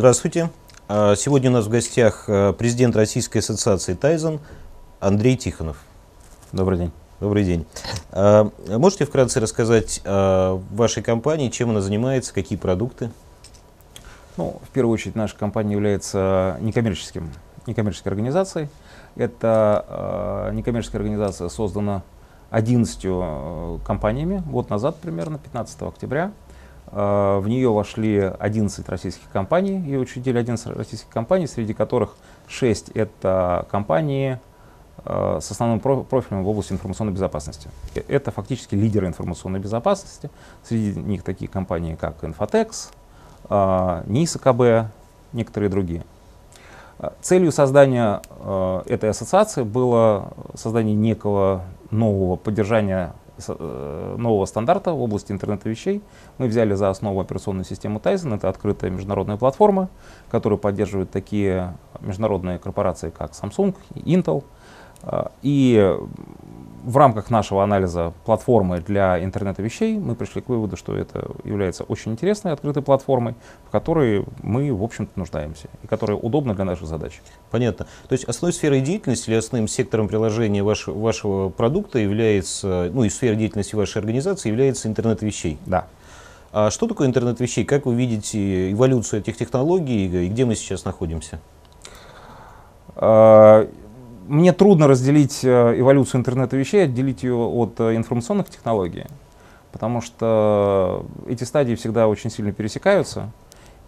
Здравствуйте. А, сегодня у нас в гостях а, президент Российской ассоциации Тайзен Андрей Тихонов. Добрый день. Добрый день. А, можете вкратце рассказать о вашей компании, чем она занимается, какие продукты? Ну, в первую очередь, наша компания является некоммерческим, некоммерческой организацией. Эта некоммерческая организация создана 11 э, компаниями год назад, примерно 15 октября. Э, в нее вошли 11 российских компаний, ее учредили 11 российских компаний, среди которых 6 это компании э, с основным профилем в области информационной безопасности. Э, это фактически лидеры информационной безопасности. Среди них такие компании, как Infotex, НИСа КБ, некоторые другие. Целью создания этой ассоциации было создание некого нового поддержания нового стандарта в области интернета вещей. Мы взяли за основу операционную систему Tizen. Это открытая международная платформа, которую поддерживают такие международные корпорации, как Samsung, Intel. Э, и в рамках нашего анализа платформы для интернета вещей мы пришли к выводу, что это является очень интересной открытой платформой, в которой мы, в общем-то, нуждаемся и которая удобна для наших задач. Понятно. То есть основной сферой деятельности или основным сектором приложения вашего, вашего продукта является, ну и сферой деятельности вашей организации является интернет вещей? Да. А что такое интернет вещей? Как вы видите эволюцию этих технологий и где мы сейчас находимся? Мне трудно разделить э, эволюцию интернета вещей, отделить ее от э, информационных технологий, потому что эти стадии всегда очень сильно пересекаются.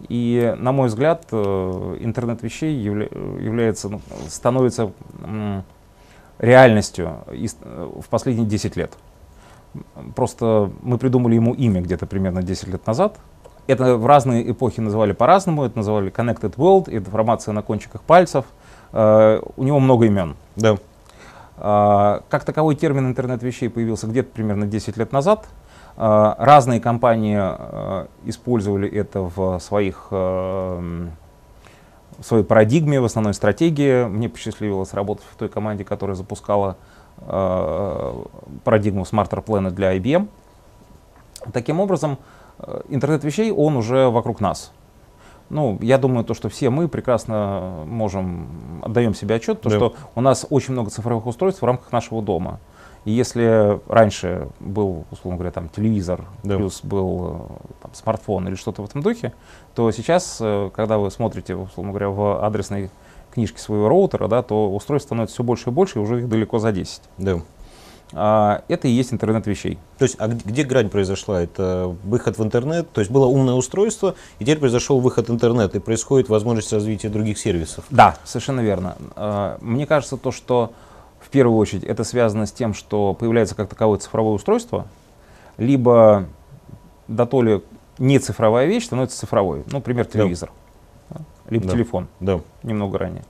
И, на мой взгляд, э, интернет вещей явля является, ну, становится реальностью в последние 10 лет. Просто мы придумали ему имя где-то примерно 10 лет назад. Это в разные эпохи называли по-разному. Это называли Connected World, информация на кончиках пальцев — у него много имен. Да. Э, как таковой термин интернет вещей появился где-то примерно 10 лет назад. Э, разные компании использовали это в своих в своей парадигме, в основной стратегии. Мне посчастливилось работать в той команде, которая запускала парадигму Smarter Planet для IBM. Таким образом, интернет вещей, он уже вокруг нас. Ну, я думаю, то, что все мы прекрасно можем, отдаем себе отчет, то, да. что у нас очень много цифровых устройств в рамках нашего дома. И если раньше был, условно говоря, там телевизор, да. плюс был там, смартфон или что-то в этом духе, то сейчас, э, когда вы смотрите, условно говоря, в адресной книжке своего роутера, да, то устройств становится все больше и больше, и уже их далеко за 10. Да. А, это и есть интернет вещей. То есть, а где грань произошла? Это выход в интернет, то есть было умное устройство, и теперь произошел выход в интернет, и происходит возможность развития других сервисов. Да, совершенно верно. А, мне кажется, то, что в первую очередь это связано с тем, что появляется как таковое цифровое устройство, либо да то ли не цифровая вещь, становится цифровой. Ну, например, телевизор, да. либо да. телефон, да. немного ранее.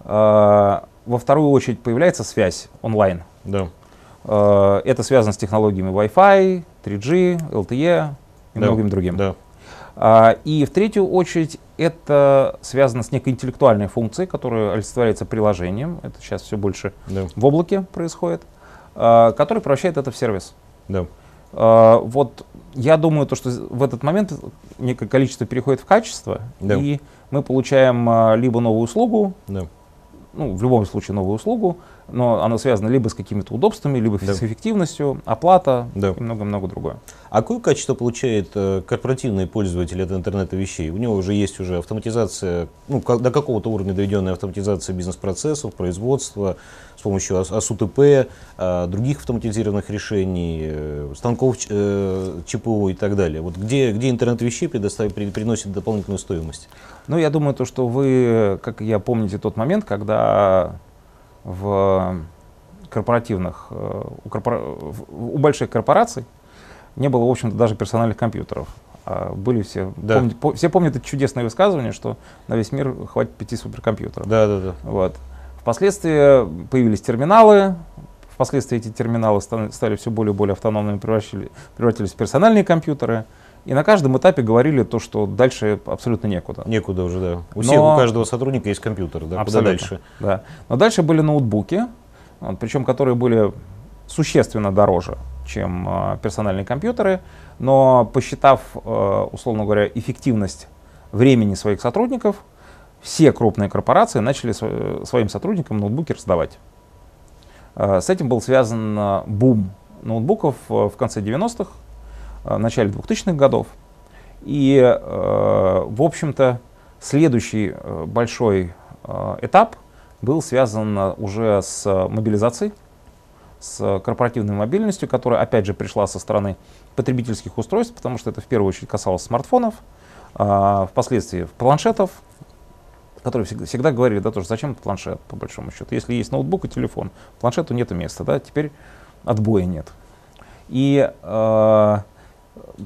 А, во вторую очередь появляется связь онлайн. Да. Э, это связано с технологиями Wi-Fi, 3G, LTE и да. многим другим. Да. А, и в третью очередь это связано с некой интеллектуальной функцией, которая олицетворяется приложением. Это сейчас все больше да. в облаке происходит, а, который превращает это в сервис. Да. А, вот я думаю, то, что в этот момент некое количество переходит в качество, да. и мы получаем либо новую услугу, да. ну, в любом случае новую услугу, но оно связано либо с какими-то удобствами, либо да. с эффективностью, оплата да. и много-много другое. А какое качество получает э, корпоративный пользователь от интернета вещей? У него уже есть уже автоматизация, ну, до какого-то уровня доведенная автоматизация бизнес-процессов, производства с помощью АСУТП, э, других автоматизированных решений, э, станков э, ЧПУ и так далее. Вот где, где интернет вещей предоставит, приносит дополнительную стоимость? Ну, я думаю, то, что вы, как я помните тот момент, когда в корпоративных, э, у, корпора... у больших корпораций не было, в общем-то, даже персональных компьютеров. А были все, да. помнят, по, все помнят это чудесное высказывание, что на весь мир хватит пяти суперкомпьютеров. Да, да, да. Вот. Впоследствии появились терминалы, впоследствии эти терминалы стали, стали все более и более автономными, превратились в персональные компьютеры. И на каждом этапе говорили то, что дальше абсолютно некуда. Некуда уже, да. У, Но... всех, у каждого сотрудника есть компьютер, да, абсолютно, куда дальше? Да. Но дальше были ноутбуки, причем которые были существенно дороже, чем э, персональные компьютеры. Но посчитав, э, условно говоря, эффективность времени своих сотрудников все крупные корпорации начали своим сотрудникам ноутбуки раздавать. С этим был связан бум ноутбуков в конце 90-х, начале 2000-х годов. И, в общем-то, следующий большой этап был связан уже с мобилизацией, с корпоративной мобильностью, которая, опять же, пришла со стороны потребительских устройств, потому что это в первую очередь касалось смартфонов, впоследствии планшетов, которые всегда, всегда говорили, да, тоже, зачем планшет, по большому счету, если есть ноутбук и телефон, планшету нет места, да, теперь отбоя нет. И э,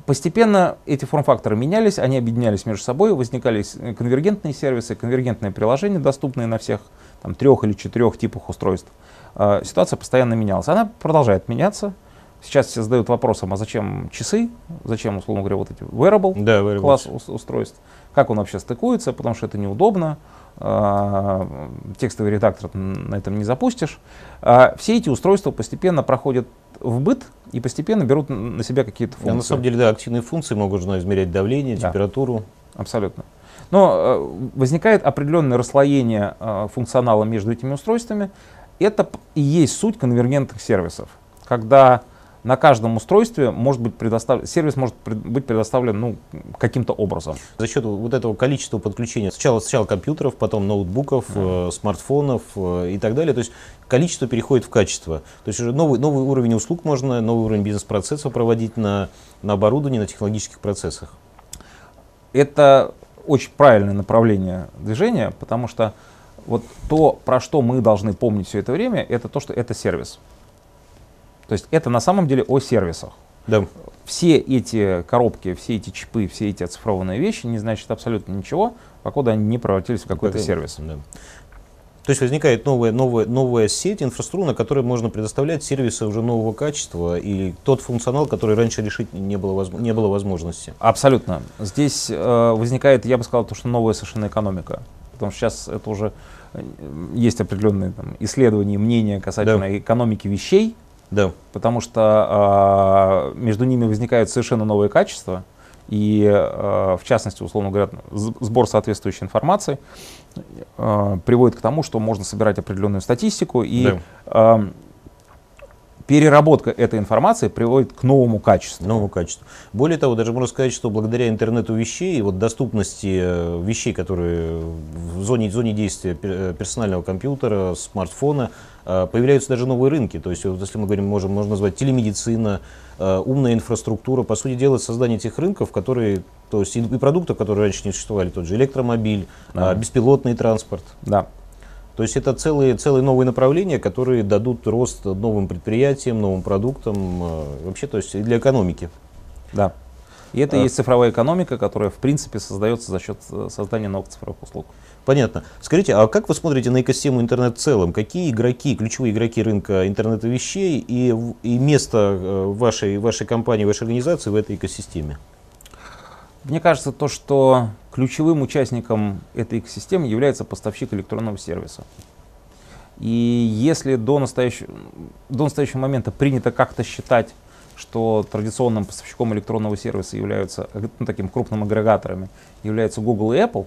постепенно эти форм-факторы менялись, они объединялись между собой, возникали конвергентные сервисы, конвергентные приложения, доступные на всех там, трех или четырех типах устройств. Э, ситуация постоянно менялась. Она продолжает меняться. Сейчас все задают вопросом, а зачем часы, зачем, условно говоря, вот эти wearable, да, wearable. класс устройств, как он вообще стыкуется, потому что это неудобно, э, текстовый редактор на этом не запустишь. Э, все эти устройства постепенно проходят в быт и постепенно берут на себя какие-то функции. Да, на самом деле, да, активные функции могут измерять давление, да. температуру. Абсолютно. Но э, возникает определенное расслоение э, функционала между этими устройствами. Это и есть суть конвергентных сервисов, когда на каждом устройстве может быть предоставлен, сервис может пред, быть предоставлен ну, каким-то образом. За счет вот этого количества подключения, сначала, сначала компьютеров, потом ноутбуков, mm. э, смартфонов э, и так далее, то есть количество переходит в качество. То есть уже новый, новый уровень услуг можно, новый уровень бизнес-процессов проводить на, на оборудовании, на технологических процессах. Это очень правильное направление движения, потому что вот то, про что мы должны помнить все это время, это то, что это сервис. То есть это на самом деле о сервисах. Да. Все эти коробки, все эти чипы, все эти оцифрованные вещи не значат абсолютно ничего, покуда они не превратились в какой-то сервис. Да. То есть возникает новая, новая, новая сеть, инфраструктура, на которой можно предоставлять сервисы уже нового качества и тот функционал, который раньше решить не было, не было возможности. Абсолютно. Здесь э, возникает, я бы сказал, то, что новая совершенно экономика. Потому что сейчас это уже э, есть определенные там, исследования, мнения касательно да. экономики вещей. Да. Потому что э, между ними возникают совершенно новые качества. И, э, в частности, условно говоря, сбор соответствующей информации э, приводит к тому, что можно собирать определенную статистику и да. э, переработка этой информации приводит к новому качеству. Новому качеству. Более того, даже можно сказать, что благодаря интернету вещей, вот доступности э, вещей, которые в зоне, в зоне действия персонального компьютера, смартфона, э, появляются даже новые рынки. То есть, вот, если мы говорим, можем, можно назвать телемедицина, э, умная инфраструктура, по сути дела, создание тех рынков, которые, то есть и продуктов, которые раньше не существовали, тот же электромобиль, да. беспилотный транспорт. Да. То есть это целые, целые новые направления, которые дадут рост новым предприятиям, новым продуктам, э, вообще, то есть и для экономики. Да. И это а. и есть цифровая экономика, которая, в принципе, создается за счет э, создания новых цифровых услуг. Понятно. Скажите, а как вы смотрите на экосистему интернет в целом? Какие игроки, ключевые игроки рынка интернета вещей и, и место вашей, вашей компании, вашей организации в этой экосистеме? Мне кажется, то, что ключевым участником этой экосистемы является поставщик электронного сервиса. И если до настоящего, до настоящего момента принято как-то считать, что традиционным поставщиком электронного сервиса являются ну, таким крупным агрегаторами являются Google и Apple,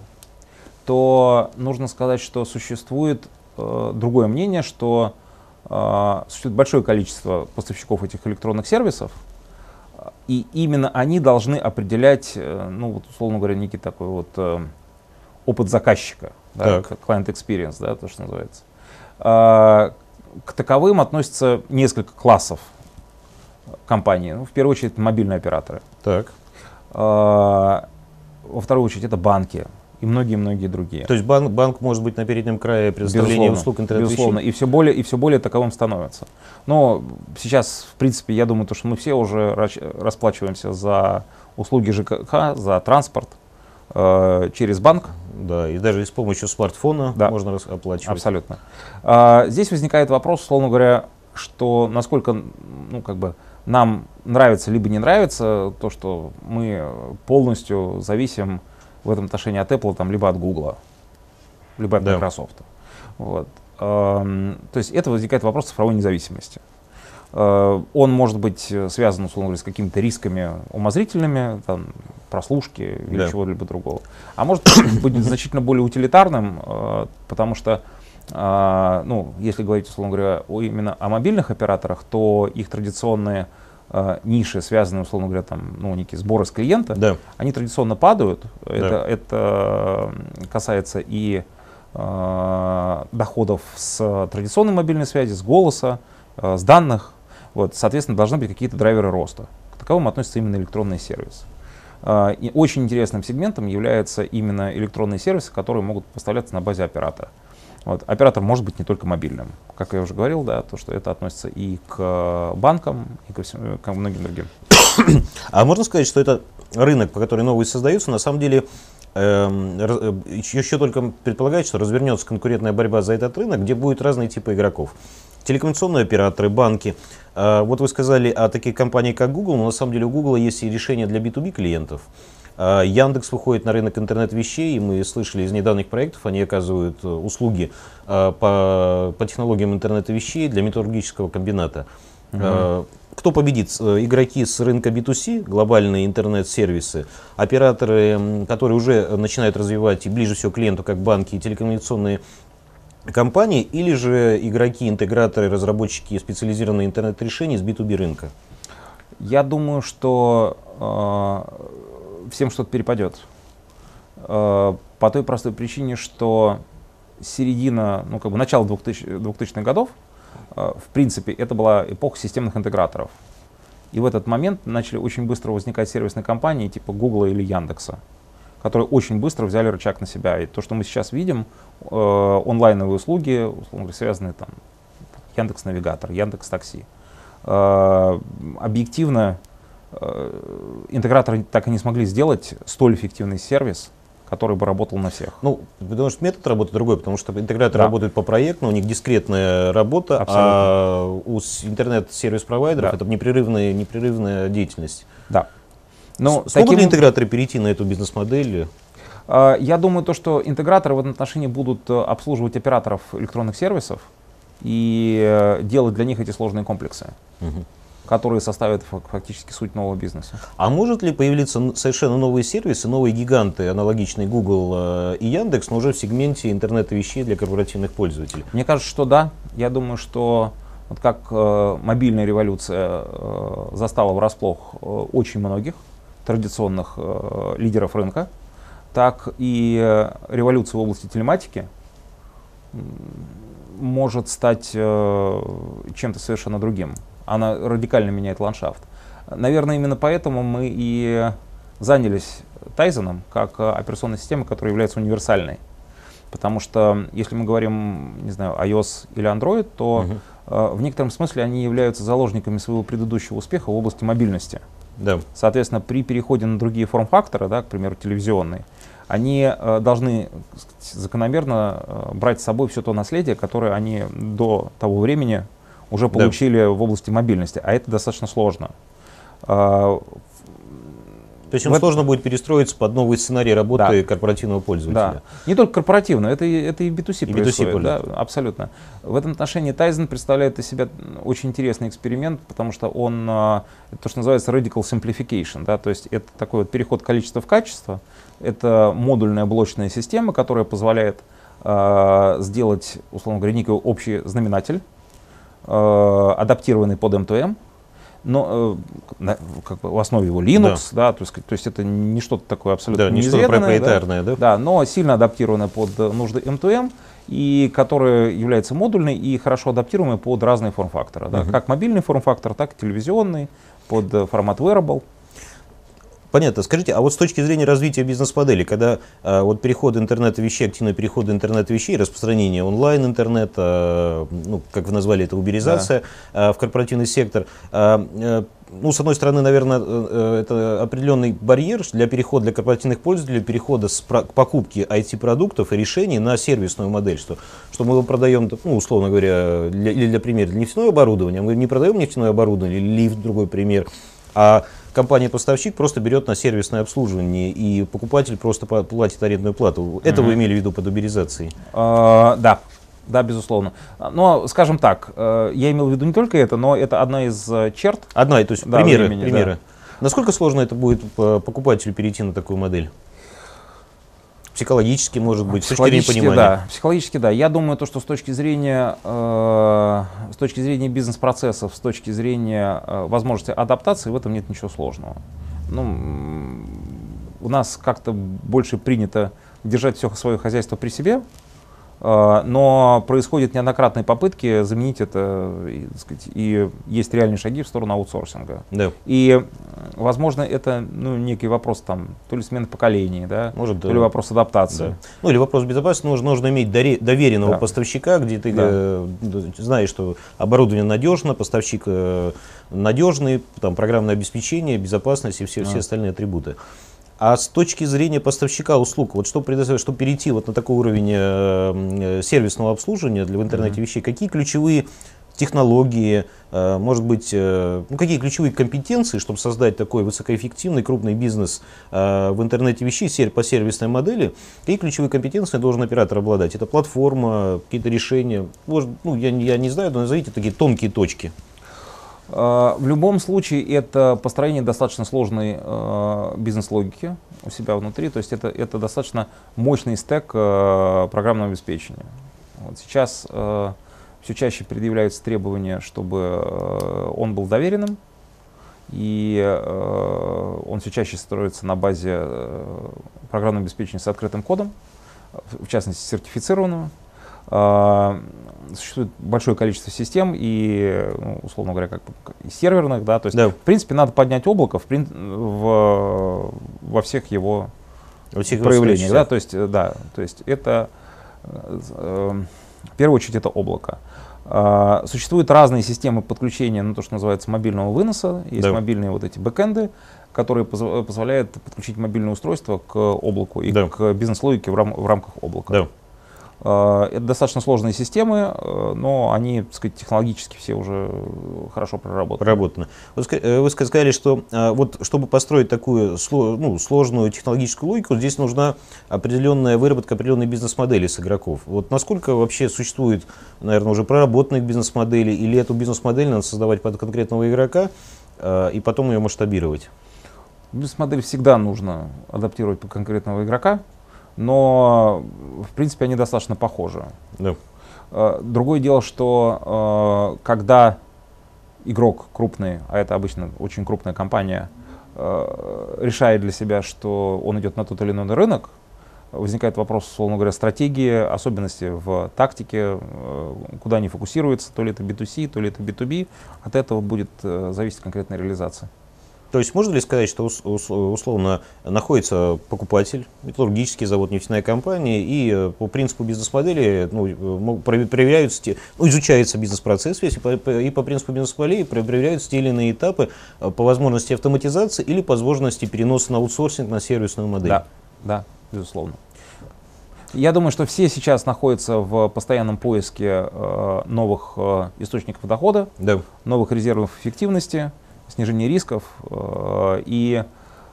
то нужно сказать, что существует э, другое мнение, что э, существует большое количество поставщиков этих электронных сервисов, и именно они должны определять, э, ну, вот, условно говоря, некий такой вот э, опыт заказчика, да, client experience, да, то, что называется. А, к таковым относятся несколько классов компаний. Ну, в первую очередь, мобильные операторы. Так. А, во вторую очередь, это банки и многие-многие другие. То есть банк, банк может быть на переднем крае предоставления безусловно, услуг интернет Безусловно, и все, более, и все более таковым становится. Но сейчас, в принципе, я думаю, то, что мы все уже расплачиваемся за услуги ЖКХ, за транспорт э, через банк. Да, и даже с помощью смартфона да, можно оплачивать. Абсолютно. А, здесь возникает вопрос, условно говоря, что насколько ну, как бы, нам нравится либо не нравится то, что мы полностью зависим в этом отношении от Apple, там, либо от Google, либо от Microsoft. Вот. То есть это возникает вопрос цифровой независимости. Э, он может быть связан, условно говоря, с какими-то рисками умозрительными, там, прослушки или Да. чего-либо другого. А может быть значительно более утилитарным, э, потому что, э, ну, если говорить, условно говоря, именно о мобильных операторах, то их традиционные э, ниши, связанные, условно говоря, там, ну, некие сборы с клиента, Да. они традиционно падают. Да. Это, это касается и э, доходов с традиционной мобильной связи, с голоса, э, с данных. Вот, соответственно, должны быть какие-то драйверы роста. К таковым относится именно электронный сервис. Э, и очень интересным сегментом являются именно электронные сервисы, которые могут поставляться на базе оператора. Вот. Оператор может быть не только мобильным. Как я уже говорил, да, то, что это относится и к э, банкам, и ко, всем, ко многим другим. А можно сказать, что это рынок, по который новые создаются, на самом деле эм, э, еще, еще только предполагает, что развернется конкурентная борьба за этот рынок, где будут разные типы игроков. Телекоммуникационные операторы, банки. А, Вот вы сказали о таких компаниях, как Google, но на самом деле у Google есть и решения для B2B клиентов. А, Яндекс выходит на рынок интернет-вещей, и мы слышали из недавних проектов, они оказывают э, услуги а, по, по технологиям интернета вещей для металлургического комбината. А, Кто победит? Э, Игроки с рынка B2C, глобальные интернет-сервисы, операторы, которые уже начинают развивать и ближе всего к клиенту, как банки и телекоммуникационные компании, или же игроки, интеграторы, разработчики специализированных интернет-решений с B2B рынка? Я думаю, что э, всем что-то перепадет. Э, по той простой причине, что середина, ну как бы начало 2000, 2000-х годов, э, в принципе, это была эпоха системных интеграторов. И в этот момент начали очень быстро возникать сервисные компании типа Google или Яндекса, которые очень быстро взяли рычаг на себя. И то, что мы сейчас видим, э, онлайновые услуги, условно говоря, связанные там Яндекс Навигатор, Яндекс Такси. Объективно интеграторы так и не смогли сделать столь эффективный сервис, который бы работал на всех. Ну, потому что метод работы другой, потому что интеграторы Да. работают по проекту, у них дискретная работа, а у с- интернет-сервис-провайдеров Да. это непрерывная, непрерывная деятельность. Да. Но С- Смогут ли таким- интеграторы перейти на эту бизнес-модель? Э, Я думаю, то, что интеграторы в этом отношении будут э, обслуживать операторов электронных сервисов и э, делать для них эти сложные комплексы, Мгм. Которые составят фак- фактически суть нового бизнеса. А может ли появиться совершенно новые сервисы, новые гиганты, аналогичные Google э, и Яндекс, но уже в сегменте интернета вещей для корпоративных пользователей? Мне кажется, что да. Я думаю, что вот как э, мобильная революция э, застала врасплох э, очень многих традиционных э, лидеров рынка, так и э, революция в области телематики может стать э, чем-то совершенно другим. Она радикально меняет ландшафт. Наверное, именно поэтому мы и занялись Тайзеном как э, операционной системой, которая является универсальной. Потому что если мы говорим, не знаю, iOS или Android, то Мгм. э, в некотором смысле они являются заложниками своего предыдущего успеха в области мобильности. Да. Соответственно, при переходе на другие форм-факторы, да, к примеру, телевизионные, они э, должны сказать, закономерно э, брать с собой все то наследие, которое они до того времени уже Да. получили в области мобильности, а это достаточно сложно. А, То есть им В это- сложно будет перестроиться под новый сценарий работы Да. корпоративного пользователя. Да. Не только корпоративно, это, и- это и B2C И B2C происходит. да, абсолютно. В этом отношении Tizen представляет из себя очень интересный эксперимент, потому что он, а, это то, что называется radical simplification, да, то есть это такой вот переход количества в качество. Это модульная блочная система, которая позволяет а, сделать, условно говоря, некий общий знаменатель, адаптированный под M2M, но э, как бы в основе его Linux, да, то, есть, то есть это не что-то такое абсолютно Да, не что-то неизведанное, да. проприетарное, да? Да, но сильно адаптированная под э, нужды M2M, и которая является модульной и хорошо адаптируемой под разные форм-факторы. Да, Мгм. Как мобильный форм-фактор, так и телевизионный, под э, формат wearable. Понятно. Скажите, а вот с точки зрения развития бизнес-модели, когда а, вот переход интернета вещей, активный переход интернета вещей, распространение онлайн-интернета, а, ну, как вы назвали это, уберизация а, в корпоративный сектор, а, э, ну, с одной стороны, наверное, э, э, это определенный барьер для перехода для корпоративных пользователей, перехода с к покупке IT-продуктов и решений на сервисную модель, что, что мы продаем, ну, условно говоря, для, или для примера, для нефтяное оборудование, мы не продаем нефтяное оборудование, или лифт, другой пример, а компания-поставщик просто берет на сервисное обслуживание, и покупатель просто платит арендную плату. Это Мгм. вы имели в виду под уберизацией? Э, да, Да, безусловно. Но, скажем так, э, я имел в виду не только это, но это одна из э, черт. Одна, то есть да, примеры. Времени, примеры. Да. Насколько сложно это будет покупателю перейти на такую модель? Психологически, может быть, с точки зрения понимания. Да, психологически, да. Я думаю, то, что с точки зрения, э, с точки зрения бизнес-процессов, с точки зрения э, возможности адаптации, в этом нет ничего сложного. Ну, у нас как-то больше принято держать все свое хозяйство при себе, но происходят неоднократные попытки заменить это, и, сказать, и есть реальные шаги в сторону аутсорсинга. Да. И, возможно, это ну, некий вопрос там, то ли смены поколений, да, Может, то ли вопрос адаптации. Да. Ну или вопрос безопасности, нужно, нужно иметь доверенного да. поставщика, где ты да. э, знаешь, что оборудование надежно, поставщик э, надежный, там программное обеспечение, безопасность и все, да. все остальные атрибуты. А с точки зрения поставщика услуг, вот что предоставить, чтобы перейти вот на такой уровень э, сервисного обслуживания для в интернете mm-hmm. вещей, какие ключевые технологии, э, может быть, э, ну, какие ключевые компетенции, чтобы создать такой высокоэффективный крупный бизнес э, в интернете вещей по сервисной модели, какие ключевые компетенции должен оператор обладать? Это платформа, какие-то решения, может, ну, я, я не знаю, но назовите такие тонкие точки. А, в любом случае это построение достаточно сложной э, бизнес-логики у себя внутри, то есть это, это достаточно мощный стек э, программного обеспечения. Вот сейчас э, все чаще предъявляются требования, чтобы он был доверенным, и он все чаще строится на базе программного обеспечения с открытым кодом, в частности сертифицированного. Существует большое количество систем и, ну, условно говоря, как, и серверных, да, то есть, да. в принципе, надо поднять облако в, в, во всех его во всех проявлениях, да, то есть, да, то есть это, э, в первую очередь, это облако. Э, существуют разные системы подключения, ну, то, что называется мобильного выноса, есть да. мобильные вот эти бэкэнды, которые поз позволяют подключить мобильное устройство к облаку и да. к бизнес-логике в, рам в рамках облака. Да. Э, это достаточно сложные системы, э, но они, так сказать, технологически все уже хорошо проработаны. Проработаны. Э, вы сказали, что вот чтобы построить такую ну, сложную технологическую логику, здесь нужна определенная выработка определенной бизнес-модели с игроков. Вот насколько вообще существует, наверное, уже проработанных бизнес-моделей, или эту бизнес-модель надо создавать под конкретного игрока и потом ее масштабировать? Бизнес-модель всегда нужно адаптировать под конкретного игрока но в принципе они достаточно похожи. Да. Э, другое дело, что э, когда игрок крупный, а это обычно очень крупная компания, э, решает для себя, что он идет на тот или иной рынок, возникает вопрос, условно говоря, стратегии, особенности в тактике, куда они фокусируются, то ли это B2C, то ли это B2B. От этого будет зависеть конкретная реализация. То есть можно ли сказать, что условно находится покупатель, металлургический завод, нефтяная компания, и э, по принципу бизнес-модели ну, проверяются, ну, изучается бизнес-процесс весь, и по принципу бизнес-модели проверяются те или иные этапы э, по возможности автоматизации или по возможности переноса на аутсорсинг на сервисную модель? Да, да, безусловно. Я думаю, что все сейчас находятся в постоянном поиске э, новых э, источников дохода, да. новых резервов эффективности, снижение рисков. Э, и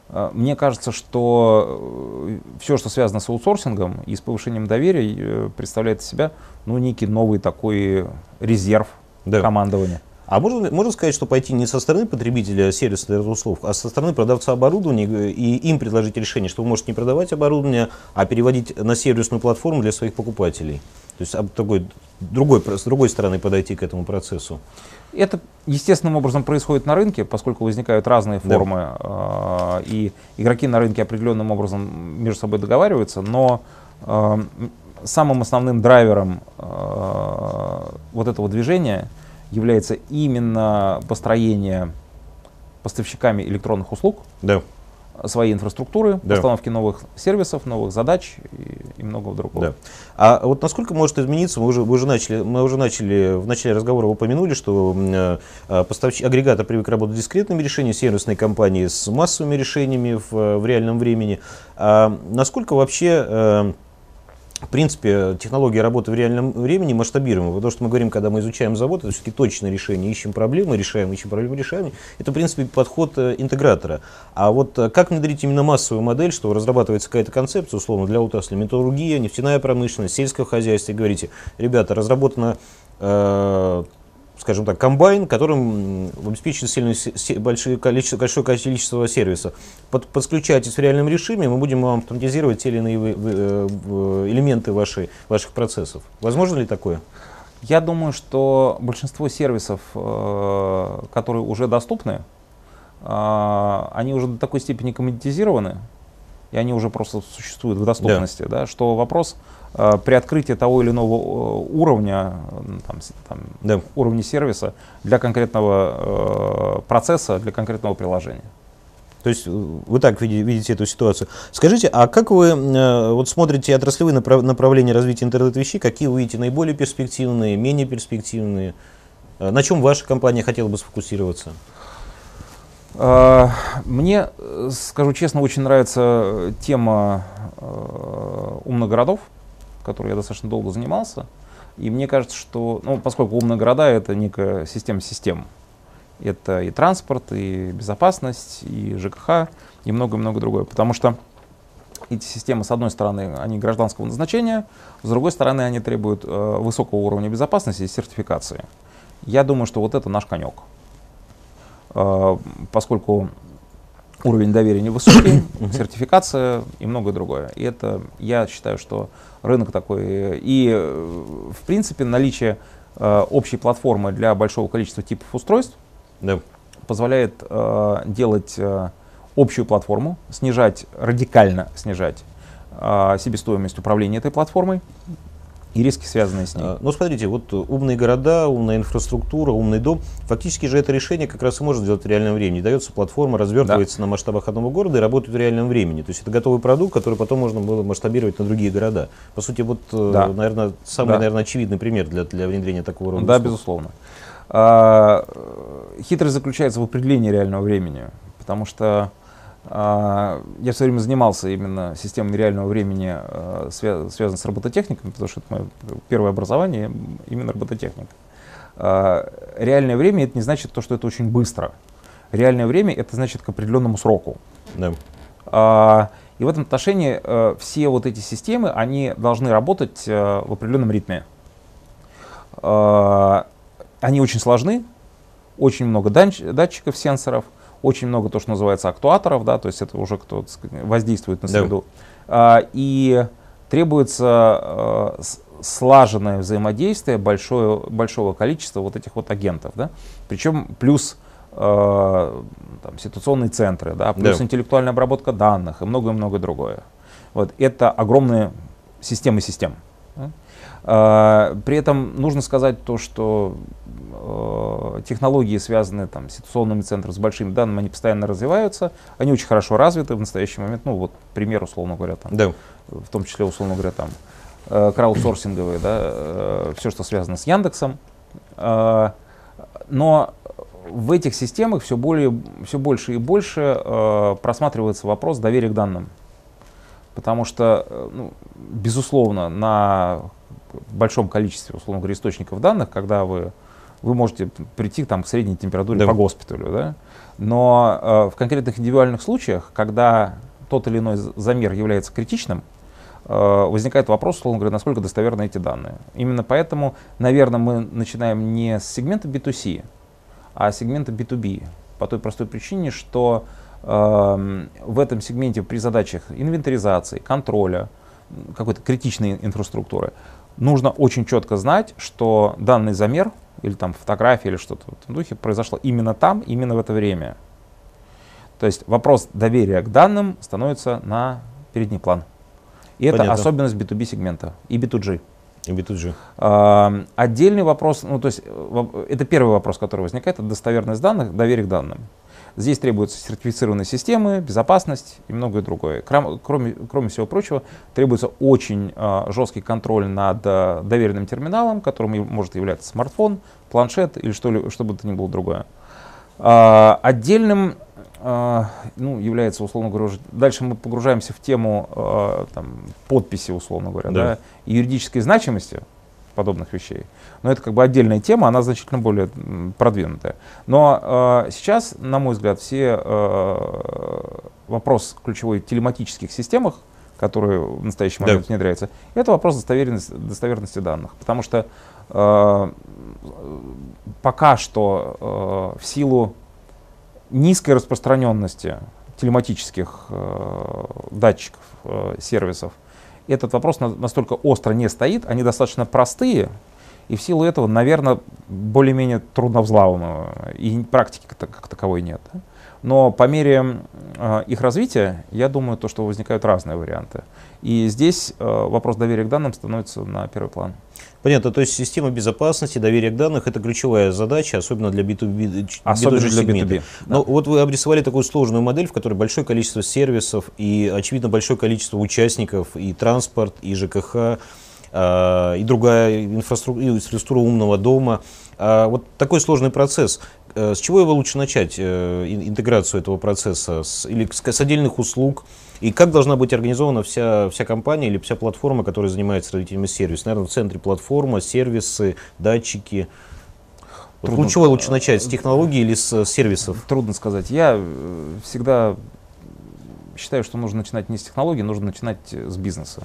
э, мне кажется, что э, все, что связано с аутсорсингом и с повышением доверия, представляет из себя ну, некий новый такой резерв да. командования. А можно, можно сказать, что пойти не со стороны потребителя сервиса услуг, а со стороны продавца оборудования и им предложить решение, что вы можете не продавать оборудование, а переводить на сервисную платформу для своих покупателей? То есть такой, другой, с другой стороны подойти к этому процессу. Это естественным образом происходит на рынке, поскольку возникают разные формы, да. э, и игроки на рынке определенным образом между собой договариваются, но э, самым основным драйвером э, вот этого движения является именно построение поставщиками электронных услуг. Да своей инфраструктуры, да. постановки новых сервисов, новых задач и, и многого другого. Да. А вот насколько может измениться, мы уже, мы уже, начали, мы уже начали в начале разговора упомянули, что э, э поставщик, агрегатор привык работать с дискретными решениями, сервисные компании с массовыми решениями в, в реальном времени. А насколько вообще э, в принципе, технология работы в реальном времени масштабируема. Потому что мы говорим, когда мы изучаем завод, это все-таки точное решение. Ищем проблемы, решаем, ищем проблемы, решаем. Это, в принципе, подход э, интегратора. А вот э, как внедрить именно массовую модель, что разрабатывается какая-то концепция, условно, для отрасли металлургия, нефтяная промышленность, сельское хозяйство, и говорите, ребята, разработана э, скажем так, комбайн, которым обеспечит сильное, большое, количество, большое количество сервисов. Под, подключайтесь в реальном режиме, мы будем вам автоматизировать те или иные э, элементы вашей, ваших процессов. Возможно ли такое? Я думаю, что большинство сервисов, э, которые уже доступны, э, они уже до такой степени коммодитизированы, и они уже просто существуют в доступности, да. Да, что вопрос э, при открытии того или иного э, уровня, там, там, да. уровня сервиса для конкретного э, процесса, для конкретного приложения. То есть э, вы так видите, эту ситуацию. Скажите, а как вы э, вот смотрите отраслевые направ, направления развития интернет-вещей, какие вы видите наиболее перспективные, менее перспективные? Э, на чем ваша компания хотела бы сфокусироваться? Мне, скажу честно, очень нравится тема э, умных городов, которой я достаточно долго занимался. И мне кажется, что, ну, поскольку умные города это некая система систем, это и транспорт, и безопасность, и ЖКХ, и много-много другое. Потому что эти системы, с одной стороны, они гражданского назначения, с другой стороны, они требуют э, высокого уровня безопасности и сертификации. Я думаю, что вот это наш конек. Э, поскольку уровень доверия невысокий, сертификация и многое другое. И это, я считаю, что рынок такой. И, э, в принципе, наличие э, общей платформы для большого количества типов устройств да. позволяет делать общую платформу, снижать, радикально снижать себестоимость управления этой платформой, и риски, связанные с ней. А, ну, смотрите, вот умные города, умная инфраструктура, умный дом, фактически же это решение как раз и может сделать в реальном времени. Дается платформа, развертывается да. на масштабах одного города и работает в реальном времени. То есть это готовый продукт, который потом можно было масштабировать на другие города. По сути, вот, э, да. наверное, самый, да. наверное, очевидный пример для, для внедрения такого рода Да, услуг. безусловно. А, хитрость заключается в определении реального времени, потому что я все время занимался именно системами реального времени, а, связанными с робототехникой, потому что это мое первое образование, именно робототехника. А, реальное время это не значит то, что это очень быстро. Реальное время это значит к определенному сроку. Да. И в этом отношении все вот эти системы, они должны работать в определенном ритме. Они очень сложны, очень много датчиков, сенсоров – очень много то, что называется актуаторов, да, то есть это уже кто воздействует на среду. Да. И требуется а, слаженное взаимодействие большое, большого количества вот этих вот агентов, да, причем плюс а, там, ситуационные центры, да, плюс да. интеллектуальная обработка данных и многое-многое другое. Вот это огромные системы систем. Да? А, при этом нужно сказать то, что э, технологии, связанные там, с ситуационными центрами, с большими данными, они постоянно развиваются, они очень хорошо развиты в настоящий момент. Ну вот пример, условно говоря, там, да. в том числе, условно говоря, там, э, краудсорсинговые, да, э, все, что связано с Яндексом. но в этих системах все, более, все больше и больше просматривается вопрос доверия к данным. Потому что, ну, безусловно, на большом количестве, условно говоря, источников данных, когда вы, вы можете прийти там, к средней температуре да. по госпиталю. Да? Но э, в конкретных индивидуальных случаях, когда тот или иной замер является критичным, э, возникает вопрос, условно говоря, насколько достоверны эти данные. Именно поэтому, наверное, мы начинаем не с сегмента B2C, а с сегмента B2B. По той простой причине, что э, в этом сегменте при задачах инвентаризации, контроля, какой-то критичной инфраструктуры, нужно очень четко знать, что данный замер или там фотография или что-то в этом духе произошло именно там, именно в это время. То есть вопрос доверия к данным становится на передний план. И Понятно. это особенность B2B сегмента и B2G. И B2G. А, отдельный вопрос, ну то есть э, это первый вопрос, который возникает, это достоверность данных, доверие к данным. Здесь требуются сертифицированные системы, безопасность и многое другое. Кроме, кроме всего прочего, требуется очень э, жесткий контроль над э, доверенным терминалом, которым может являться смартфон, планшет или что, что бы то ни было другое. Э, отдельным ну, является, условно говоря, уже... Дальше мы погружаемся в тему там, подписи, условно говоря, да. Да. и юридической значимости подобных вещей. Но это как бы отдельная тема, она значительно более продвинутая. Но э, сейчас, на мой взгляд, все э, вопрос ключевой в телематических системах, которые в настоящий Да. момент внедряются, это вопрос достоверности, достоверности данных. Потому что э, пока что э, в силу низкой распространенности телематических э, датчиков, э, сервисов, этот вопрос на- настолько остро не стоит, они достаточно простые, и в силу этого, наверное, более-менее трудновзлаваемые, и практики как таковой нет. да. Но по мере э, их развития, я думаю, то, что возникают разные варианты. И здесь э, вопрос доверия к данным становится на первый план. Понятно, то есть система безопасности, доверие к данным – это ключевая задача, особенно для B2B, ч- Особенно B2G для сегмента. B2B, Но вот вы обрисовали такую сложную модель, в которой большое количество сервисов и, очевидно, большое количество участников, и транспорт, и ЖКХ, а, и другая инфраструктура, инфраструктура умного дома. А Вот такой сложный процесс. Э, С чего его лучше начать, э, ин- интеграцию этого процесса? С, или с, отдельных услуг? И как должна быть организована вся, вся компания или вся платформа, которая занимается развитием сервиса? Наверное, в центре платформа, сервисы, датчики. Вот Трудно. с чего лучше начать? С технологий или с сервисов? Трудно сказать. Я э, всегда считаю, что нужно начинать не с технологий, нужно начинать с бизнеса.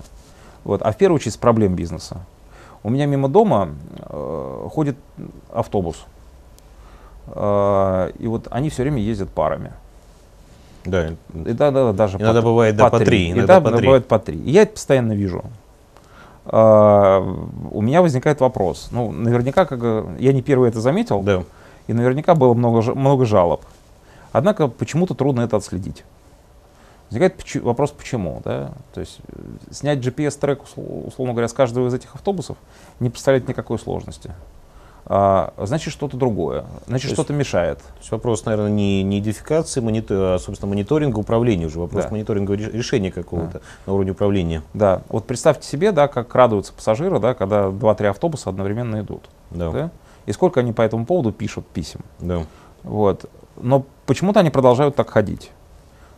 Вот. А в первую очередь с проблем бизнеса. У меня мимо дома э, ходит автобус. Э, и вот они все время ездят парами. Да. И да, да, да, даже Иногда по, бывает, да, по три, И иногда да, по три. бывает по три. И я это постоянно вижу. А, у меня возникает вопрос. Ну, наверняка, как, я не первый это заметил, Да. и наверняка было много, много жалоб. Однако почему-то трудно это отследить. Возникает вопрос, почему. Да? То есть э, снять GPS-трек, усл- условно говоря, с каждого из этих автобусов не представляет никакой сложности. А, значит, что-то другое. Значит, что-то мешает. То есть вопрос, наверное, не, не идентификации, монито- а, собственно, мониторинга, управления уже. Вопрос Да. мониторинга реш- решения какого-то на уровне управления. Да, вот представьте себе, да, как радуются пассажиры, да, когда 2-3 автобуса одновременно идут. Да. Да? И сколько они по этому поводу пишут писем. Да. Вот. Но почему-то они продолжают так ходить.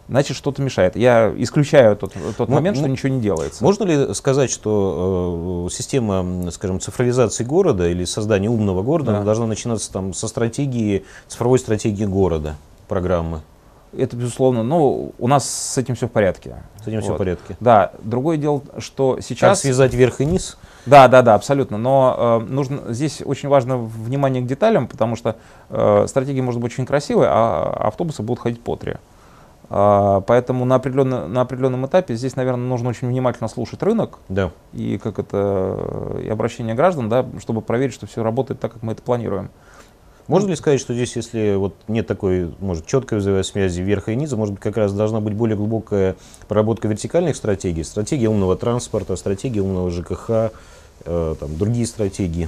Значит, что-то мешает. Я исключаю тот, тот момент, что ничего не делается. Можно ли сказать, что э, система, скажем, цифровизации города или создания умного города Да. должна начинаться там со стратегии, цифровой стратегии города, программы? Это безусловно. Ну, у нас с этим все в порядке. С этим все в Вот. порядке. Да, другое дело, что Как сейчас... связать верх и низ? Да, да, да, абсолютно. Но э, нужно здесь очень важно внимание к деталям, потому что э, стратегия может быть очень красивой, а автобусы будут ходить по три. А, поэтому на, определенно, на определенном этапе здесь, наверное, нужно очень внимательно слушать рынок Да. и как это и обращение граждан, да, чтобы проверить, что все работает так, как мы это планируем. Можно ли сказать, что здесь, если вот нет такой, может, четкой взаимосвязи верха и низа, может быть, как раз должна быть более глубокая проработка вертикальных стратегий, стратегия умного транспорта, стратегия умного ЖКХ, э, там, другие стратегии?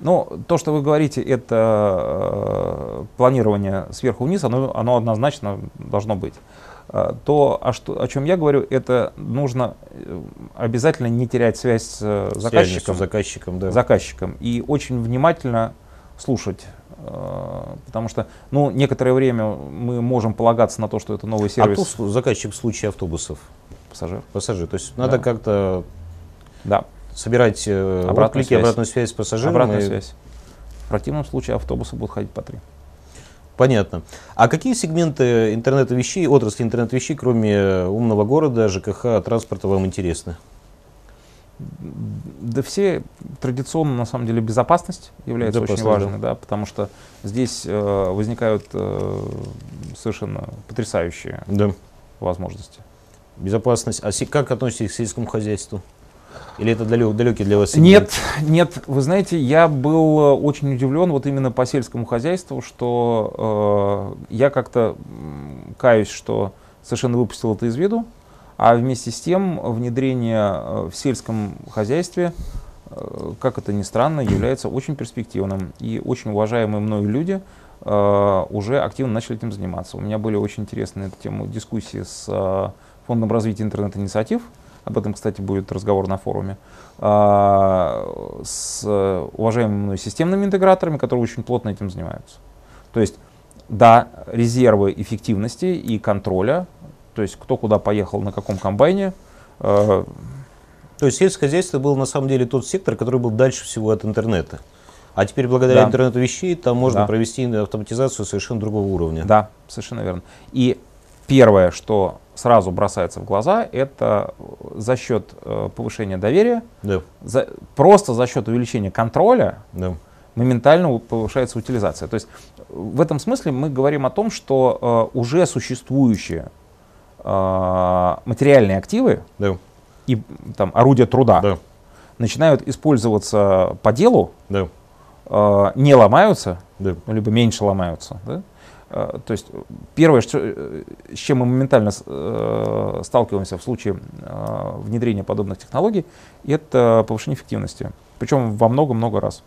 Ну, то, что вы говорите, это э, планирование сверху вниз, оно, оно однозначно должно быть. Э, То, о, что, о чем я говорю, это нужно э, обязательно не терять связь с э, С заказчиком, заказчиком, да. заказчиком и очень внимательно слушать. Потому что, ну, некоторое время мы можем полагаться на то, что это новый А сервис кто слу- заказчик в случае автобусов, пассажир. пассажир? То есть надо Да. как-то Да, собирать э, Обратную отклики, связь. обратную связь с пассажиром. обратная и- связь. В противном случае автобусы будут ходить по три. Понятно. А какие сегменты интернета вещей, отрасли интернет вещей, кроме э, умного города, ЖКХ, транспорта, вам интересны? Да все традиционно, на самом деле, безопасность является очень Безопасность, важной, да. потому что здесь э, возникают э, совершенно потрясающие Да. возможности. Безопасность. А как относитесь к сельскому хозяйству? Или это далек, далекий для вас сегмент? Нет, нет, вы знаете, я был э, очень удивлен вот именно по сельскому хозяйству, что э, я как-то каюсь, что совершенно выпустил это из виду, а вместе с тем внедрение э, в сельском хозяйстве, э, как это ни странно, является очень перспективным. И очень уважаемые мною люди э, уже активно начали этим заниматься. У меня были очень интересные на эту тему дискуссии с э, Фондом развития интернет-инициатив. Об этом, кстати, будет разговор на форуме. а, С уважаемыми системными интеграторами, которые очень плотно этим занимаются. То есть да, резервы эффективности и контроля, то есть кто куда поехал, на каком комбайне. Э, то есть сельское хозяйство был на самом деле тот сектор, который был дальше всего от интернета. А теперь благодаря да. интернету вещей там можно да. провести автоматизацию совершенно другого уровня. Да, совершенно верно. И первое, что сразу бросается в глаза, это за счет э, повышения доверия, да. за, просто за счет увеличения контроля да. моментально повышается утилизация. То есть в этом смысле мы говорим о том, что э, уже существующие э, материальные активы да. и там, орудия труда да. начинают использоваться по делу, да. э, не ломаются, да. либо меньше ломаются. Да? Э, то есть первое, э, с чем мы моментально э, сталкиваемся в случае внедрения подобных технологий, это повышение эффективности. Причем во много-много раз.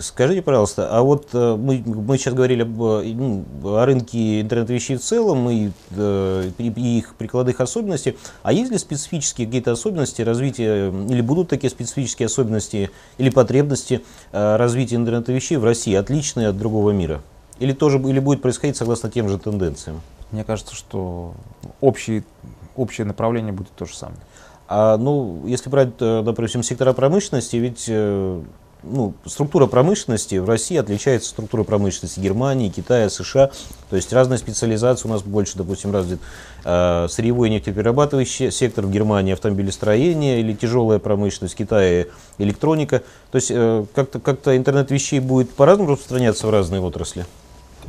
Скажите, пожалуйста, а вот мы, мы сейчас говорили об, ну, о рынке интернет-вещей в целом и, и их прикладных особенностях. А есть ли специфические какие-то особенности развития, или будут такие специфические особенности или потребности развития интернет-вещей в России, отличные от другого мира? Или, тоже, или будет происходить согласно тем же тенденциям? Мне кажется, что общий, общее направление будет то же самое. А, ну, если брать, э, допустим, сектора промышленности, ведь э, ну, структура промышленности в России отличается от структуры промышленности Германии, Китая, США. То есть разная специализация у нас больше, допустим, развит э, сырьевой нефтеперерабатывающий сектор в Германии, автомобилестроение или тяжелая промышленность, в Китае электроника. То есть э, как-то как интернет вещей будет по-разному распространяться в разные отрасли.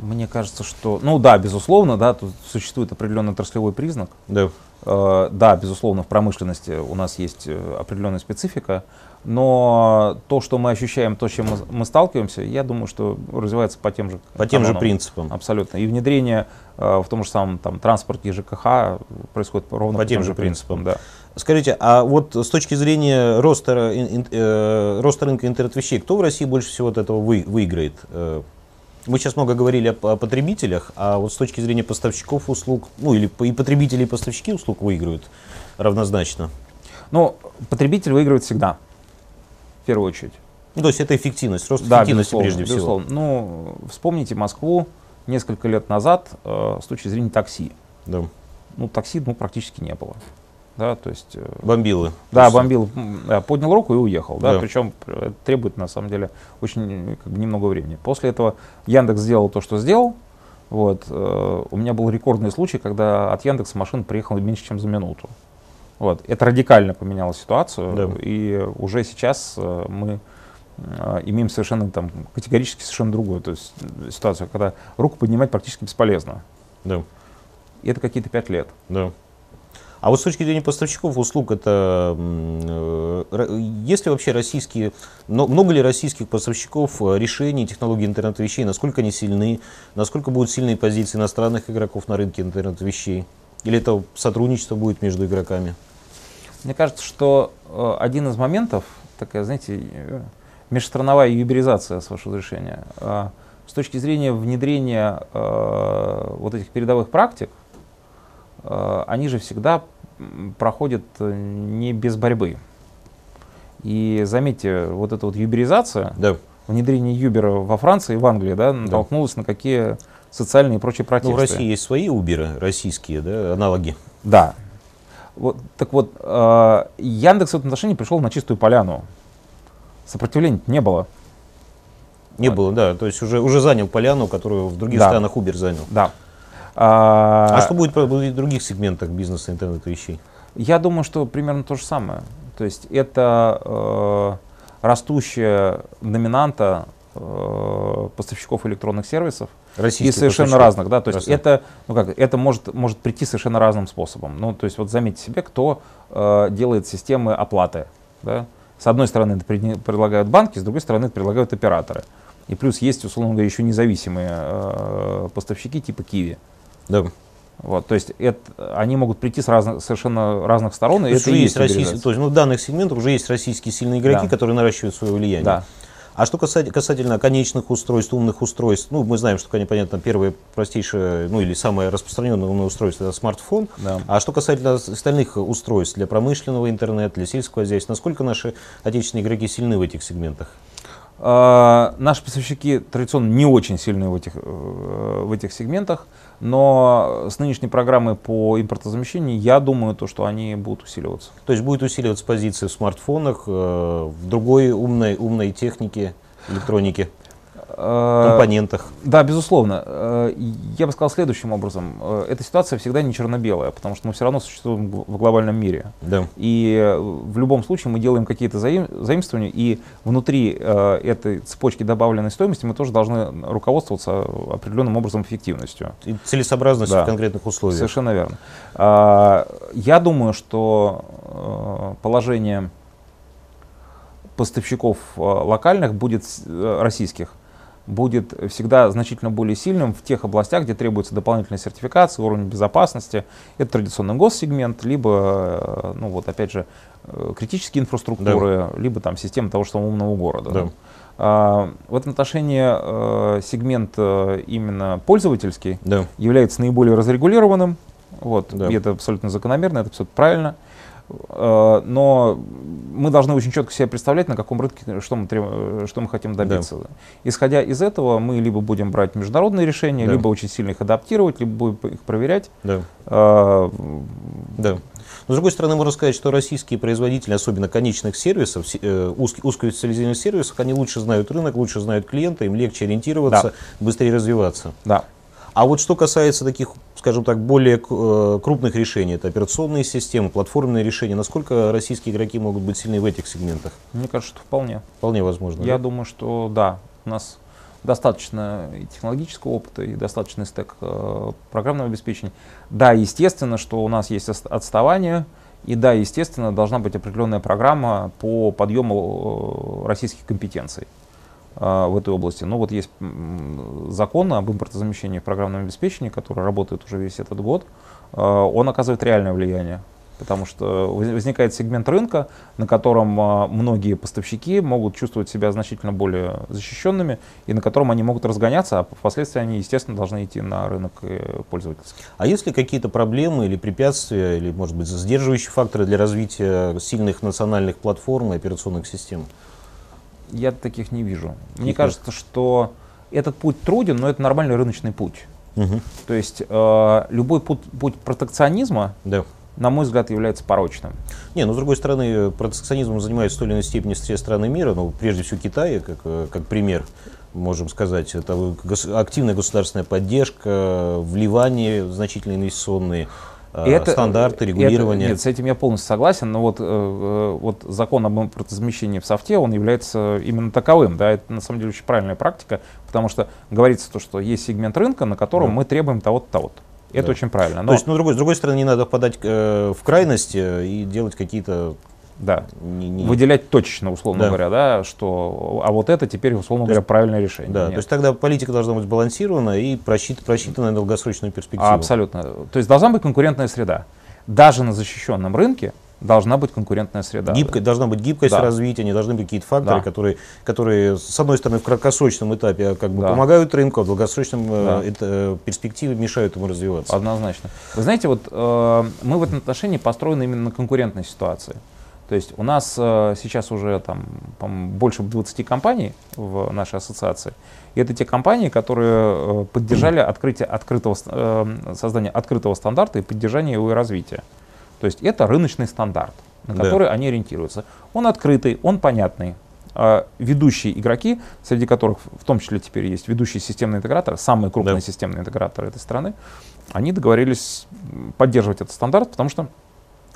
Мне кажется, что, ну да, безусловно, да, тут существует определенный отраслевой признак. Да. Э, да, безусловно, в промышленности у нас есть э, определенная специфика, но то, что мы ощущаем, то, с чем мы, мы сталкиваемся, я думаю, что развивается по тем же По тем же принципам. Абсолютно. И внедрение э, в том же самом там, транспорте ЖКХ происходит ровно по, по тем же принципам. принципам. Да. Скажите, а вот с точки зрения роста, э, роста рынка интернет-вещей, кто в России больше всего от этого вы, выиграет? Э, мы сейчас много говорили о, потребителях, а вот с точки зрения поставщиков услуг, ну или и потребители, и поставщики услуг выигрывают равнозначно. Ну, потребитель выигрывает всегда, в первую очередь. Ну, то есть это эффективность, рост да, эффективности прежде безусловно. всего. Ну, вспомните Москву несколько лет назад э, с точки зрения такси. Да. Ну, такси ну, практически не было да, то есть... Э, бомбилы. Да, бомбил, поднял руку и уехал, да, да. причем э, требует, на самом деле, очень как бы, немного времени. После этого Яндекс сделал то, что сделал, вот, э, у меня был рекордный случай, когда от Яндекса машина приехала меньше, чем за минуту. Вот, это радикально поменяло ситуацию, да. и уже сейчас э, мы э, имеем совершенно там категорически совершенно другую то есть, ситуацию, когда руку поднимать практически бесполезно. Да. И это какие-то пять лет. Да. А вот с точки зрения поставщиков услуг, это э, есть ли вообще российские, много ли российских поставщиков э, решений технологий интернет-вещей, насколько они сильны, насколько будут сильные позиции иностранных игроков на рынке интернет-вещей? Или это сотрудничество будет между игроками? Мне кажется, что э, один из моментов, такая, знаете, межстрановая юберизация, с вашего разрешения, с точки зрения внедрения вот этих передовых практик, они же всегда проходят э, не без борьбы. И заметьте, вот эта вот юберизация, да. внедрение Юбера во Франции и в Англии, да, натолкнулось да. на какие социальные и прочие протесты. Ну, в России есть свои Уберы, российские, да, аналоги. Да. Вот, так вот, э, Яндекс в этом отношении пришел на чистую поляну. Сопротивления не было. Не вот. было, да. То есть уже, уже занял поляну, которую в других да. странах Uber занял. Да. А, а что будет в других сегментах бизнеса интернет-вещей? Я думаю, что примерно то же самое. То есть это э, растущая доминанта э, поставщиков электронных сервисов Российских и совершенно разных, да, то есть это, ну как, это может может прийти совершенно разным способом. Ну, то есть вот заметьте себе, кто э, делает системы оплаты, да. С одной стороны это предлагают банки, с другой стороны это предлагают операторы. И плюс есть, условно говоря, еще независимые э, поставщики типа Киви. Да. Вот, то есть это, они могут прийти с разных, совершенно разных сторон. То, и это есть российские, то есть ну, в данных сегментах уже есть российские сильные игроки, да. которые наращивают свое влияние. Да. А что касательно, касательно конечных устройств, умных устройств, ну, мы знаем, что, понятно, первое простейшее, ну, или самое распространенное умное устройство – это смартфон. Да. А что касательно остальных устройств для промышленного интернета, для сельского хозяйства, насколько наши отечественные игроки сильны в этих сегментах? А, наши поставщики традиционно не очень сильны в этих, э, в этих сегментах, но с нынешней программой по импортозамещению я думаю, то, что они будут усиливаться. То есть будет усиливаться позиция в смартфонах, э, в другой умной, умной технике, электронике? Э, компонентах. Да, безусловно. Э, я бы сказал следующим образом. Э, эта ситуация всегда не черно-белая, потому что мы все равно существуем в глобальном мире. Да. И в любом случае мы делаем какие-то заим, заимствования, и внутри этой цепочки добавленной стоимости мы тоже должны руководствоваться определенным образом эффективностью. И целесообразностью да. в конкретных условиях. Совершенно верно. Я думаю, что положение поставщиков локальных будет российских будет всегда значительно более сильным в тех областях, где требуется дополнительная сертификация, уровень безопасности. Это традиционный госсегмент, либо, э, ну вот опять же, э, критические инфраструктуры, да. либо там система того же самого умного города. Да. А, в этом отношении э, сегмент именно пользовательский да. является наиболее разрегулированным. Вот, да. и это абсолютно закономерно, это абсолютно правильно. Э, но мы должны очень четко себе представлять, на каком рынке что мы, треб... что мы хотим добиться. Да. Исходя из этого, мы либо будем брать международные решения, да. либо очень сильно их адаптировать, либо будем их проверять. Да. А, да. Но с другой стороны, можно сказать, что российские производители, особенно конечных сервисов, э, узк, узкоспециализированных сервисов, они лучше знают рынок, лучше знают клиента, им легче ориентироваться, да. быстрее развиваться. Да. А вот что касается таких, скажем так, более э, крупных решений, это операционные системы, платформенные решения, насколько российские игроки могут быть сильны в этих сегментах? Мне кажется, что вполне. Вполне возможно. Я да? думаю, что да, у нас достаточно и технологического опыта, и достаточный стек э, программного обеспечения. Да, естественно, что у нас есть отставание, и да, естественно, должна быть определенная программа по подъему э, российских компетенций. А, в этой области. Но вот есть закон об импортозамещении в программном обеспечении, который работает уже весь этот год. А, он оказывает реальное влияние потому что возникает сегмент рынка, на котором а, многие поставщики могут чувствовать себя значительно более защищенными и на котором они могут разгоняться, а впоследствии они, естественно, должны идти на рынок э, пользовательский. А есть ли какие-то проблемы или препятствия, или, может быть, сдерживающие факторы для развития сильных национальных платформ и операционных систем? Я таких не вижу. Мне кажется, что этот путь труден, но это нормальный рыночный путь. Угу. То есть э, любой путь, путь протекционизма, да. на мой взгляд, является порочным. Не, но с другой стороны, протекционизмом занимаются в той или иной степени все страны мира, ну, прежде всего Китай, как, э, как пример можем сказать, это активная государственная поддержка, вливание значительные инвестиционные, это, стандарты, регулирование. Это, нет, с этим я полностью согласен, но вот, э, э, вот закон об импортозамещении в софте, он является именно таковым. Да? Это на самом деле очень правильная практика, потому что говорится то, что есть сегмент рынка, на котором да. мы требуем того-то, того-то. Это да. очень правильно. Но... То есть, ну, другой, с другой стороны, не надо впадать э, в крайности и делать какие-то да. Не, не... Выделять точечно, условно да. говоря, да, что, а вот это теперь, условно говоря, правильное решение. Да, Нет. то есть тогда политика должна быть балансирована и просчит, просчитана на долгосрочную перспективу. Абсолютно. То есть должна быть конкурентная среда. Даже на защищенном рынке должна быть конкурентная среда. Гибкая, должна быть гибкость да. развития, не должны быть какие-то факторы, да. которые, которые, с одной стороны, в краткосрочном этапе как бы да. помогают рынку, а в долгосрочном э, да. это, э, перспективе мешают ему развиваться. Однозначно. Вы знаете, вот э, мы в этом отношении построены именно на конкурентной ситуации. То есть у нас э, сейчас уже там, больше 20 компаний в нашей ассоциации. И это те компании, которые э, поддержали открытие открытого, э, создание открытого стандарта и поддержание его развития. То есть это рыночный стандарт, на который да. они ориентируются. Он открытый, он понятный. А ведущие игроки, среди которых в том числе теперь есть ведущие системные интеграторы, самые крупные да. системные интеграторы этой страны, они договорились поддерживать этот стандарт, потому что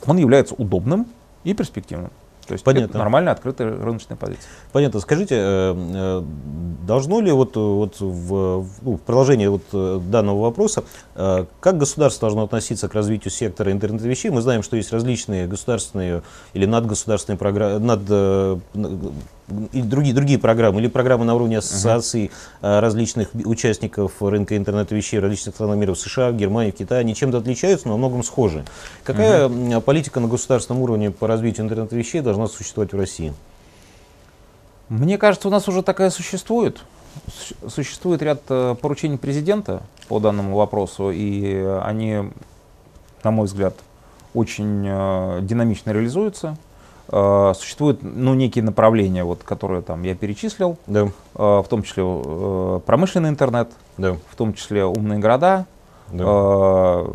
он является удобным, и перспективным. То есть Понятно. это нормальная открытая рыночная позиция. Понятно. Скажите, э, э, должно ли вот, вот в, ну, в продолжение вот э, данного вопроса, как государство должно относиться к развитию сектора интернета вещей? Мы знаем, что есть различные государственные или надгосударственные программы, над, и другие, другие программы, или программы на уровне ассоциаций uh-huh. различных участников рынка интернета вещей различных стран мира в США, в Германии, в Китае, они чем-то отличаются, но во многом схожи. Какая uh-huh. политика на государственном уровне по развитию интернета вещей должна существовать в России? Мне кажется, у нас уже такая существует. Существует ряд э, поручений президента по данному вопросу, и они, на мой взгляд, очень э, динамично реализуются. Э, существуют ну, некие направления, вот, которые там, я перечислил, Да, э, в том числе э, промышленный интернет, да, в том числе умные города. да, Э,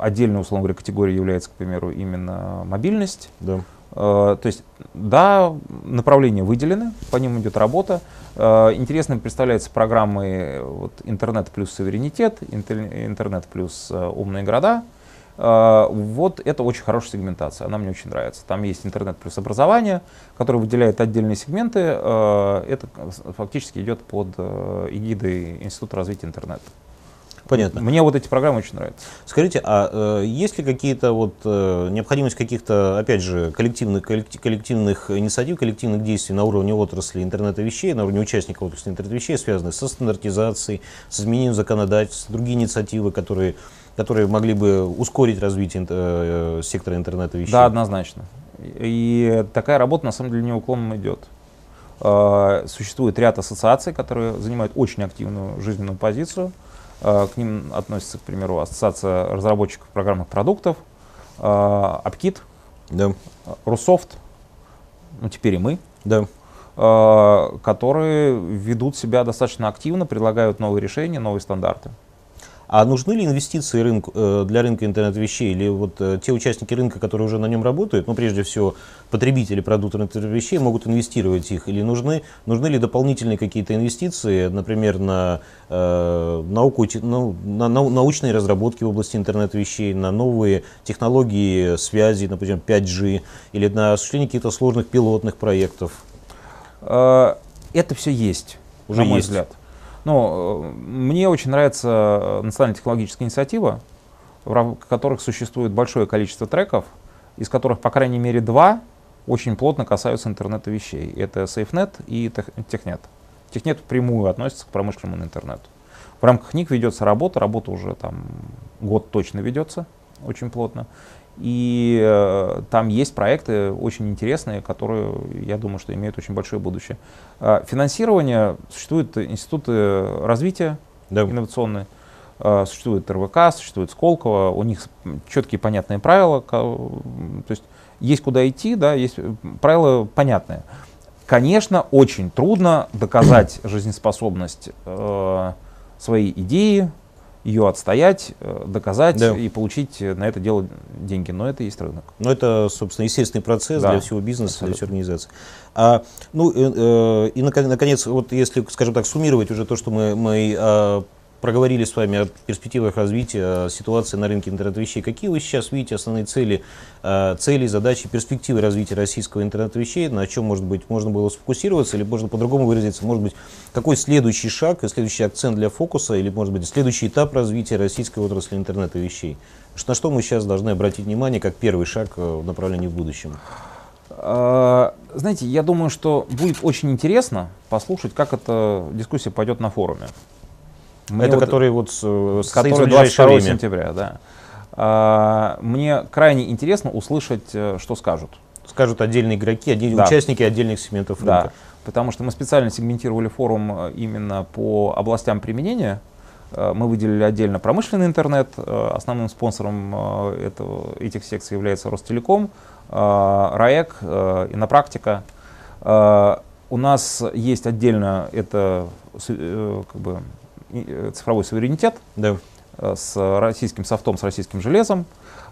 Отдельной, условно говоря, категорией является, к примеру, именно мобильность. да. То есть, да, направления выделены, по ним идет работа. Интересно представляются программы вот, интернет плюс суверенитет, интер- интернет плюс умные города. Э, Вот это очень хорошая сегментация, она мне очень нравится. Там есть интернет плюс образование, который выделяет отдельные сегменты. Э, Это фактически идет под э, эгидой Института развития интернета. Понятно. Мне вот эти программы очень нравятся. Скажите, а э, есть ли какие-то вот э, необходимость каких-то, опять же, коллективных, коллектив- коллективных инициатив, коллективных действий на уровне отрасли интернета вещей, на уровне участников отрасли интернета вещей, связанных со стандартизацией, с изменением законодательства, другие инициативы, которые, которые могли бы ускорить развитие инт- э, сектора интернета вещей? Да, однозначно. И такая работа на самом деле неуклонно идет. Э, Существует ряд ассоциаций, которые занимают очень активную жизненную позицию. Э, К ним относится, к примеру, Ассоциация разработчиков программных продуктов, э, Апкит, Да, Русофт, ну теперь и мы, да, э, которые ведут себя достаточно активно, предлагают новые решения, новые стандарты. А нужны ли инвестиции рынку, э, для рынка интернет-вещей? Или вот э, те участники рынка, которые уже на нем работают, ну, прежде всего, потребители продуктов интернет-вещей могут инвестировать их? Или нужны, нужны ли дополнительные какие-то инвестиции, например, на, э, науку, ну, на нау- научные разработки в области интернет-вещей, на новые технологии связи, например, 5G, или на осуществление каких-то сложных пилотных проектов? Э, Это все есть, Уже на мой есть. взгляд. Ну, э, мне очень нравится э, национальная технологическая инициатива, в рамках которых существует большое количество треков, из которых, по крайней мере, два очень плотно касаются интернета вещей. Это SafeNet и Технет. Технет впрямую относится к промышленному интернету. В рамках них ведется работа, работа уже там год точно ведется, очень плотно. И э, там есть проекты очень интересные, которые, я думаю, что имеют очень большое будущее. А, финансирование, существуют институты развития Да, инновационные, а, существует РВК, существует Сколково, у них четкие понятные правила, то есть есть куда идти, да, есть э, правила понятные. Конечно, очень трудно доказать жизнеспособность э, своей идеи, ее отстоять, э, доказать Да. и получить э, на это дело деньги, но это есть рынок. Но это, собственно, естественный процесс Да, для всего бизнеса, для абсолютно. всей организации. А, ну, э, э, и, нако- наконец, вот если, скажем так, суммировать уже то, что мы, мы а, проговорили с вами о перспективах развития, ситуации на рынке интернет-вещей, какие вы сейчас видите основные цели, а, цели, задачи, перспективы развития российского интернет-вещей, на чем, может быть, можно было сфокусироваться, или можно по-другому выразиться, может быть, какой следующий шаг, следующий акцент для фокуса, или, может быть, следующий этап развития российской отрасли интернета вещей? Ш- На что мы сейчас должны обратить внимание как первый шаг э, в направлении в будущем? А, Знаете, я думаю, что будет очень интересно послушать, как эта дискуссия пойдет на форуме. Мне Это вот- который вот с- э, состоится который в ближайшее 22 время. сентября, да. А, Мне крайне интересно услышать, э, что скажут. Скажут отдельные игроки, отдельные Да. участники отдельных сегментов Да, рынка. потому что мы специально сегментировали форум э, именно по областям применения. Мы выделили отдельно промышленный интернет. Основным спонсором этого, этих секций является Ростелеком, РАЭК, Инопрактика. У нас есть отдельно это как бы, цифровой суверенитет Да. э, с российским софтом, с российским железом,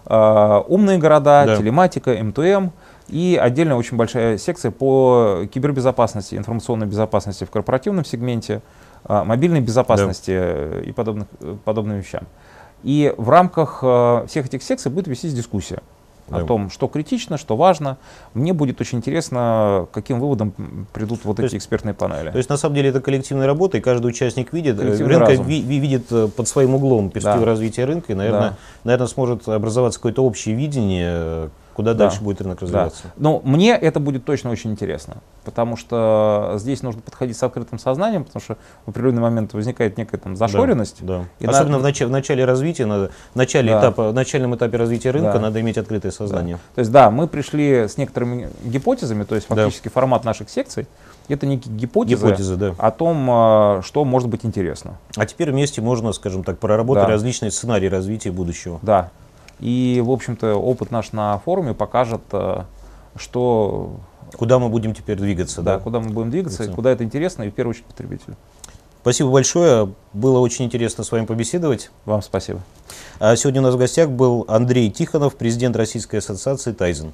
э, умные города, Да. телематика, МТМ и отдельно очень большая секция по кибербезопасности, информационной безопасности в корпоративном сегменте, э, мобильной безопасности э, и подобных, э, подобным вещам. И в рамках э, всех этих секций будет вестись дискуссия Да. о том, что критично, что важно. Мне будет очень интересно, каким выводам м, придут вот То эти есть- экспертные панели. То есть на самом деле это коллективная работа, и каждый участник видит, э, рынка ви- ви- видит э, под своим углом перспективу Да. развития рынка, и, наверное, Да. наверное, сможет образоваться какое-то общее видение, э, куда Да. дальше будет рынок Да. развиваться. Но мне это будет точно очень интересно, потому что здесь нужно подходить с открытым сознанием, потому что в определенный момент возникает некая там зашоренность. Да. И Особенно на- в, начале, в начале развития, надо, в начале Да. этапа, в начальном этапе развития рынка Да. надо иметь открытое сознание. То есть да, мы пришли с некоторыми гипотезами, то есть Да. фактически формат наших секций это некие гипотезы, Гипотезы, да. о том, а, что может быть интересно. А теперь вместе можно, скажем так, проработать Да. различные сценарии развития будущего. Да. И, в общем-то, опыт наш на форуме покажет, э, что Куда мы будем теперь двигаться? да, куда мы будем двигаться, и куда это интересно, и в первую очередь потребителю. Спасибо большое. Было очень интересно с вами побеседовать. Вам спасибо. А сегодня у нас в гостях был Андрей Тихонов, президент Российской ассоциации Тайзен.